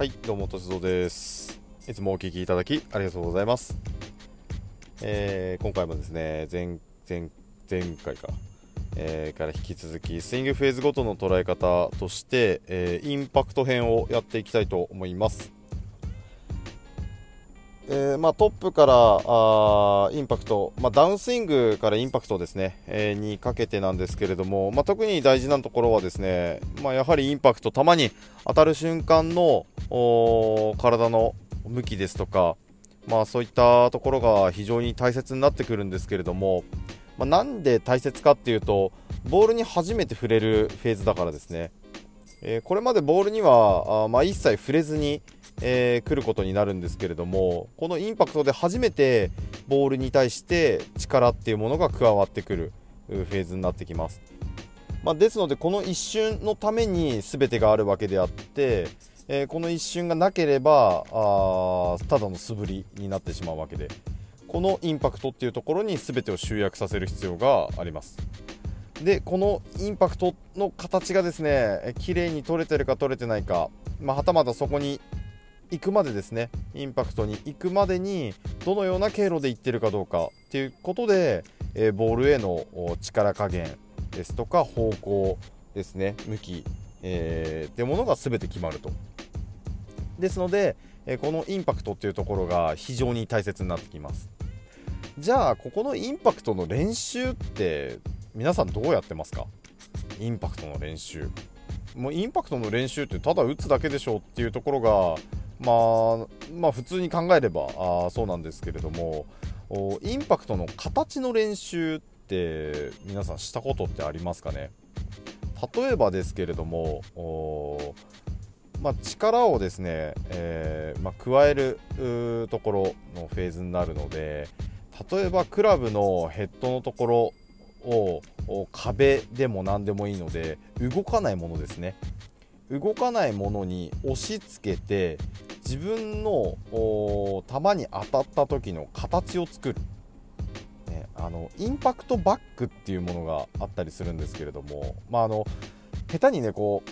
はい、どうも、としぞです。いつもお聞きいただきありがとうございます。えー今回もですね、前、前、前回か、えーから引き続き、スイングフェーズごとの捉え方として、えーインパクト編をやっていきたいと思います。えーまあ、トップからあインパクト、まあ、ダウンスイングからインパクトですね、えーにかけてなんですけれども、まあ、特に大事なところはですね、まあ、やはりインパクト、球に当たる瞬間の体の向きですとか、まあ、そういったところが非常に大切になってくるんですけれども、ま、なんで大切かっていうとボールに初めて触れるフェーズだからですね、えーこれまでボールにはあ、まあ、一切触れずに、えー来ることになるんですけれどもこのインパクトで初めてボールに対して力っていうものが加わってくるフェーズになってきます。まあ、ですのでこの一瞬のために全てがあるわけであって、えーこの一瞬がなければあただの素振りになってしまうわけでこのインパクトっていうところに全てを集約させる必要がありますでこのインパクトの形がですねえ綺麗に取れてるか取れてないか、まあ、はたまたそこに行くまでですねインパクトに行くまでにどのような経路で行ってるかどうかっていうことで、えーボールへの力加減ですとか方向ですね向き、えーってものが全て決まると。ですので、えーこのインパクトっていうところが非常に大切になってきます。じゃあここのインパクトの練習って皆さんどうやってますか？インパクトの練習。もうインパクトの練習ってただ打つだけでしょっていうところがまあまあ普通に考えればあそうなんですけれどもインパクトの形の練習って皆さんしたことってありますかね？例えばですけれどもまあ、力をですね、えーまあ、加えるところのフェーズになるので例えばクラブのヘッドのところを壁でも何でもいいので動かないものですね。動かないものに押し付けて自分の球に当たった時の形を作る、ね、あのインパクトバックっていうものがあったりするんですけれども、まあ、あの下手にねこ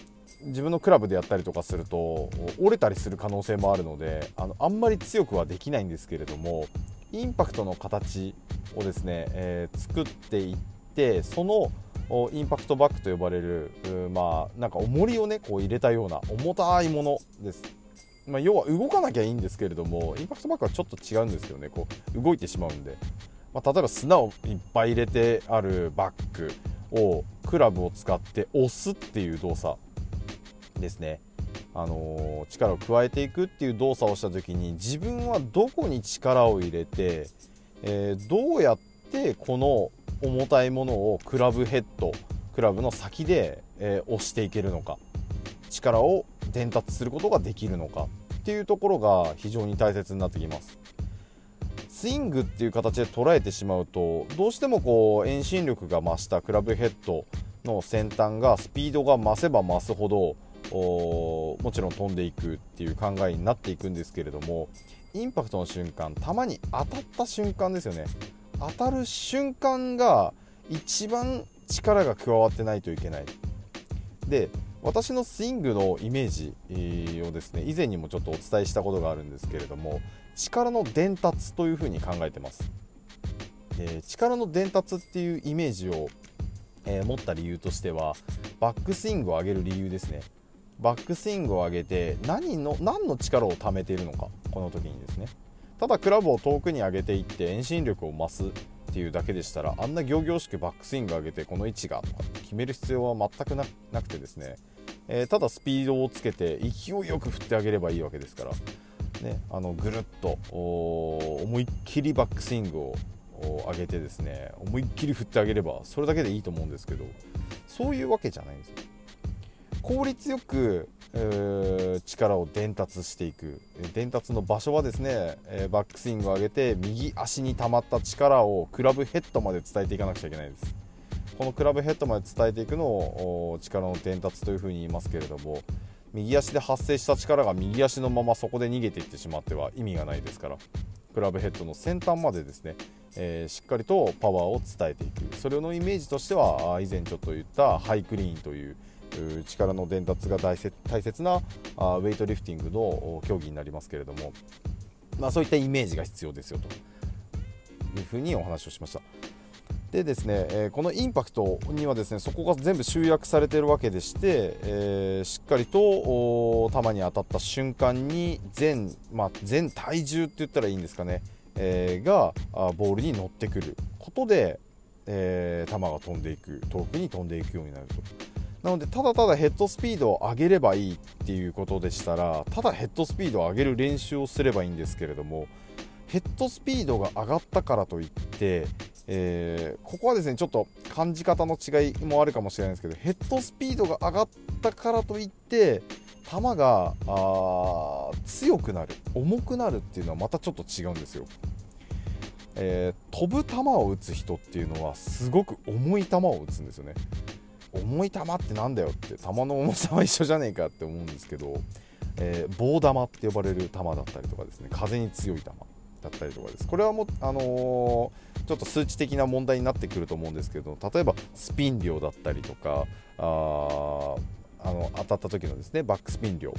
う自分のクラブでやったりとかすると折れたりする可能性もあるのであのあんまり強くはできないんですけれどもインパクトの形をですね、えー作っていってそのインパクトバックと呼ばれるまあなんか重りをねこう入れたような重たいものです。まあ、要は動かなきゃいいんですけれどもインパクトバックはちょっと違うんですよね。こう動いてしまうんで、まあ、例えば砂をいっぱい入れてあるバッグをクラブを使って押すっていう動作ですね、あのー力を加えていくっていう動作をした時に自分はどこに力を入れて、えーどうやってこの重たいものをクラブヘッドクラブの先で、えー押していけるのか。力を伝達することができるのかっていうところが非常に大切になってきます。スイングっていう形で捉えてしまうとどうしてもこう遠心力が増したクラブヘッドの先端がスピードが増せば増すほどもちろん飛んでいくっていう考えになっていくんですけれどもインパクトの瞬間球に当たった瞬間ですよね。当たる瞬間が一番力が加わってないといけない。で私のスイングのイメージをですね以前にもちょっとお伝えしたことがあるんですけれども力の伝達というふうに考えてます。で力の伝達っていうイメージを、えー持った理由としてはバックスイングを上げる理由ですね。バックスイングを上げて何の何の力を貯めているのかこの時にですね。ただクラブを遠くに上げていって遠心力を増す。っていうだけでしたらあんな仰々しくバックスイング上げてこの位置がとかって決める必要は全くななくてですね、えーただスピードをつけて勢いよく振ってあげればいいわけですから、ね、あのぐるっと思いっきりバックスイングを上げてですね思いっきり振ってあげればそれだけでいいと思うんですけどそういうわけじゃないんですよ。効率よく、力を伝達していく。伝達の場所はですね、バックスイングを上げて右足に溜まった力をクラブヘッドまで伝えていかなくちゃいけないです。このクラブヘッドまで伝えていくのを力の伝達というふうに言いますけれども右足で発生した力が右足のままそこで逃げていってしまっては意味がないですからクラブヘッドの先端までですね、えーしっかりとパワーを伝えていく。それのイメージとしては以前ちょっと言ったハイクリーンという、力の伝達が大切なあウェイトリフティングの競技になりますけれども、まあ、そういったイメージが必要ですよというふうにお話をしました。でですね、え、このインパクトにはですねそこが全部集約されているわけでして、えー、しっかりと球に当たった瞬間に全,、まあ、全体重って言ったらいいんですかね、えー、がボールに乗ってくることで、え球が飛んでいく遠くに飛んでいくようになると。なのでただただヘッドスピードを上げればいいっていうことでしたらただヘッドスピードを上げる練習をすればいいんですけれどもヘッドスピードが上がったからといってえー、ここはですねちょっと感じ方の違いもあるかもしれないですけどヘッドスピードが上がったからといって球が強くなる重くなるっていうのはまたちょっと違うんですよ、えー、飛ぶ球を打つ人っていうのはすごく重い球を打つんですよね。重い球ってなんだよって球の重さは一緒じゃねえかって思うんですけど、えー、棒玉って呼ばれる球だったりとかですね風に強い球だったりとかです。これはもあのー、ちょっと数値的な問題になってくると思うんですけど例えばスピン量だったりとかああの当たった時のですねバックスピン量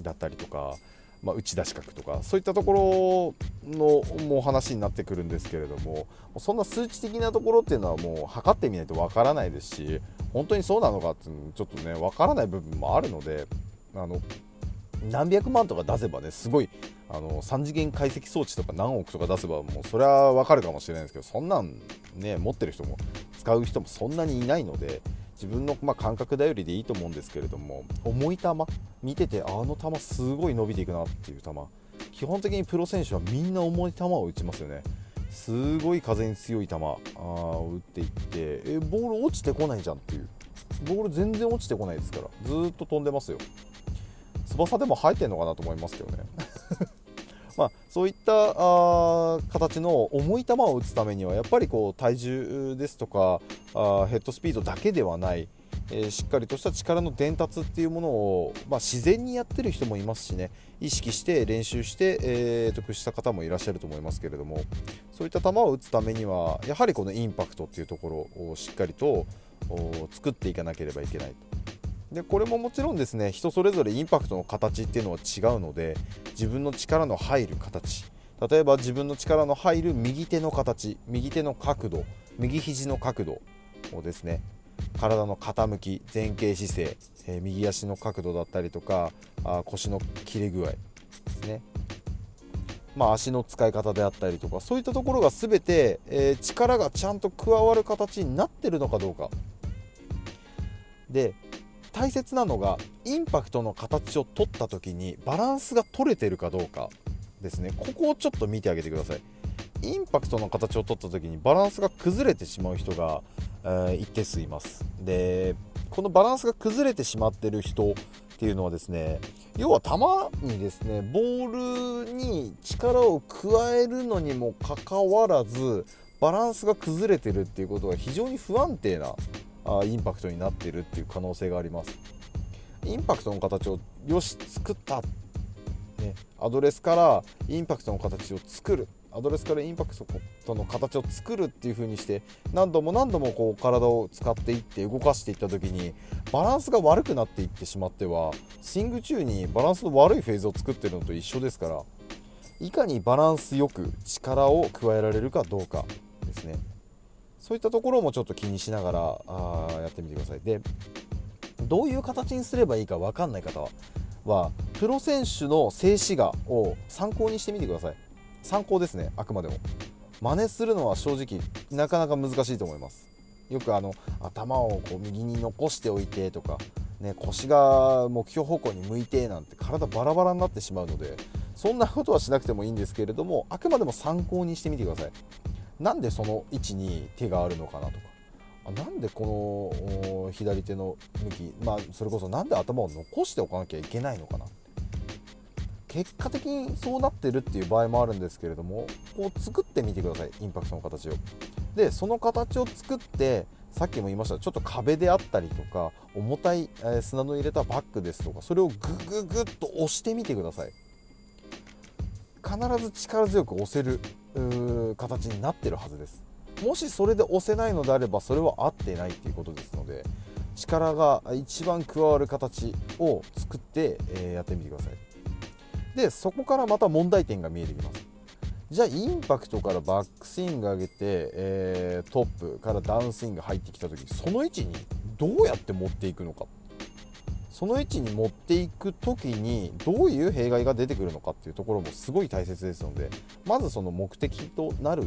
だったりとか、まあ、打ち出し角とかそういったところのもう話になってくるんですけれどもそんな数値的なところっていうのはもう測ってみないとわからないですし本当にそうなのかっていうのちょっとねわからない部分もあるのであの何百万とか出せばねすごいあの3次元解析装置とか何億とか出せばもうそれは分かるかもしれないですけどそんなんね持ってる人も使う人もそんなにいないので自分の、まあ、感覚頼りでいいと思うんですけれども重い球見ててあの球すごい伸びていくなっていう球基本的にプロ選手はみんな重い球を打ちますよね。すごい風に強い球あ打っていってえボール落ちてこないじゃんっていう。ボール全然落ちてこないですから。ずっと飛んでますよ。翼でも生えてるのかなと思いますけどね。まあ、そういったあ形の重い球を打つためにはやっぱりこう体重ですとかあヘッドスピードだけではない、え、しっかりとした力の伝達っていうものを、まあ、自然にやってる人もいますしね。意識して練習して、えー、得した方もいらっしゃると思いますけれども。そういった球を打つためにはやはりこのインパクトっていうところをしっかりと作っていかなければいけないと。でこれももちろんですね人それぞれインパクトの形っていうのは違うので自分の力の入る形。例えば自分の力の入る右手の形右手の角度右肘の角度をですね体の傾き前傾姿勢、えー、右足の角度だったりとかあ腰の切れ具合ですね。まあ、足の使い方であったりとかそういったところが全て、えー、力がちゃんと加わる形になってるのかどうか。で大切なのがインパクトの形を取った時にバランスが取れてるかどうかですね。ここをちょっと見てあげてください。インパクトの形を取った時にバランスが崩れてしまう人が、えー、一定数います。でこのバランスが崩れてしまってる人っていうのはですね要は球にですねボールに力を加えるのにもかかわらずバランスが崩れてるっていうことが非常に不安定なあインパクトになってるっていう可能性があります。インパクトの形をよし作った、ね、アドレスからインパクトの形を作る。アドレスからインパクトの形を作るっていう風にして何度も何度もこう体を使っていって動かしていった時にバランスが悪くなっていってしまってはスイング中にバランスの悪いフェーズを作ってるのと一緒ですからいかにバランスよく力を加えられるかどうかですね。そういったところもちょっと気にしながらあやってみてください。でどういう形にすればいいか分かんない方はプロ選手の静止画を参考にしてみてください。参考ですねあくまでも。真似するのは正直なかなか難しいと思います。よくあの頭をこう右に残しておいてとか、ね、腰が目標方向に向いてなんて体バラバラになってしまうのでそんなことはしなくてもいいんですけれどもあくまでも参考にしてみてください。なんでその位置に手があるのかなとか。あなんでこの左手の向き、まあ、それこそ何で頭を残しておかなきゃいけないのかな。結果的にそうなってるっていう場合もあるんですけれどもこう作ってみてくださいインパクトの形を。でその形を作ってさっきも言いましたちょっと壁であったりとか重たい、え砂の入れたバッグですとかそれをグググッと押してみてください。必ず力強く押せる形になってるはずです。もしそれで押せないのであればそれは合ってないっていうことですので力が一番加わる形を作って、え、やってみてください。でそこからまた問題点が見えてきますじゃあインパクトからバックスイング上げて、えー、トップからダウンスイング入ってきた時その位置にどうやって持っていくのかその位置に持っていく時にどういう弊害が出てくるのかっていうところもすごい大切ですのでまずその目的となる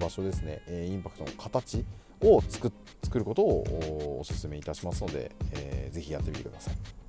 場所ですねインパクトの形を作ることをお勧めいたしますので、えー、ぜひやってみてください。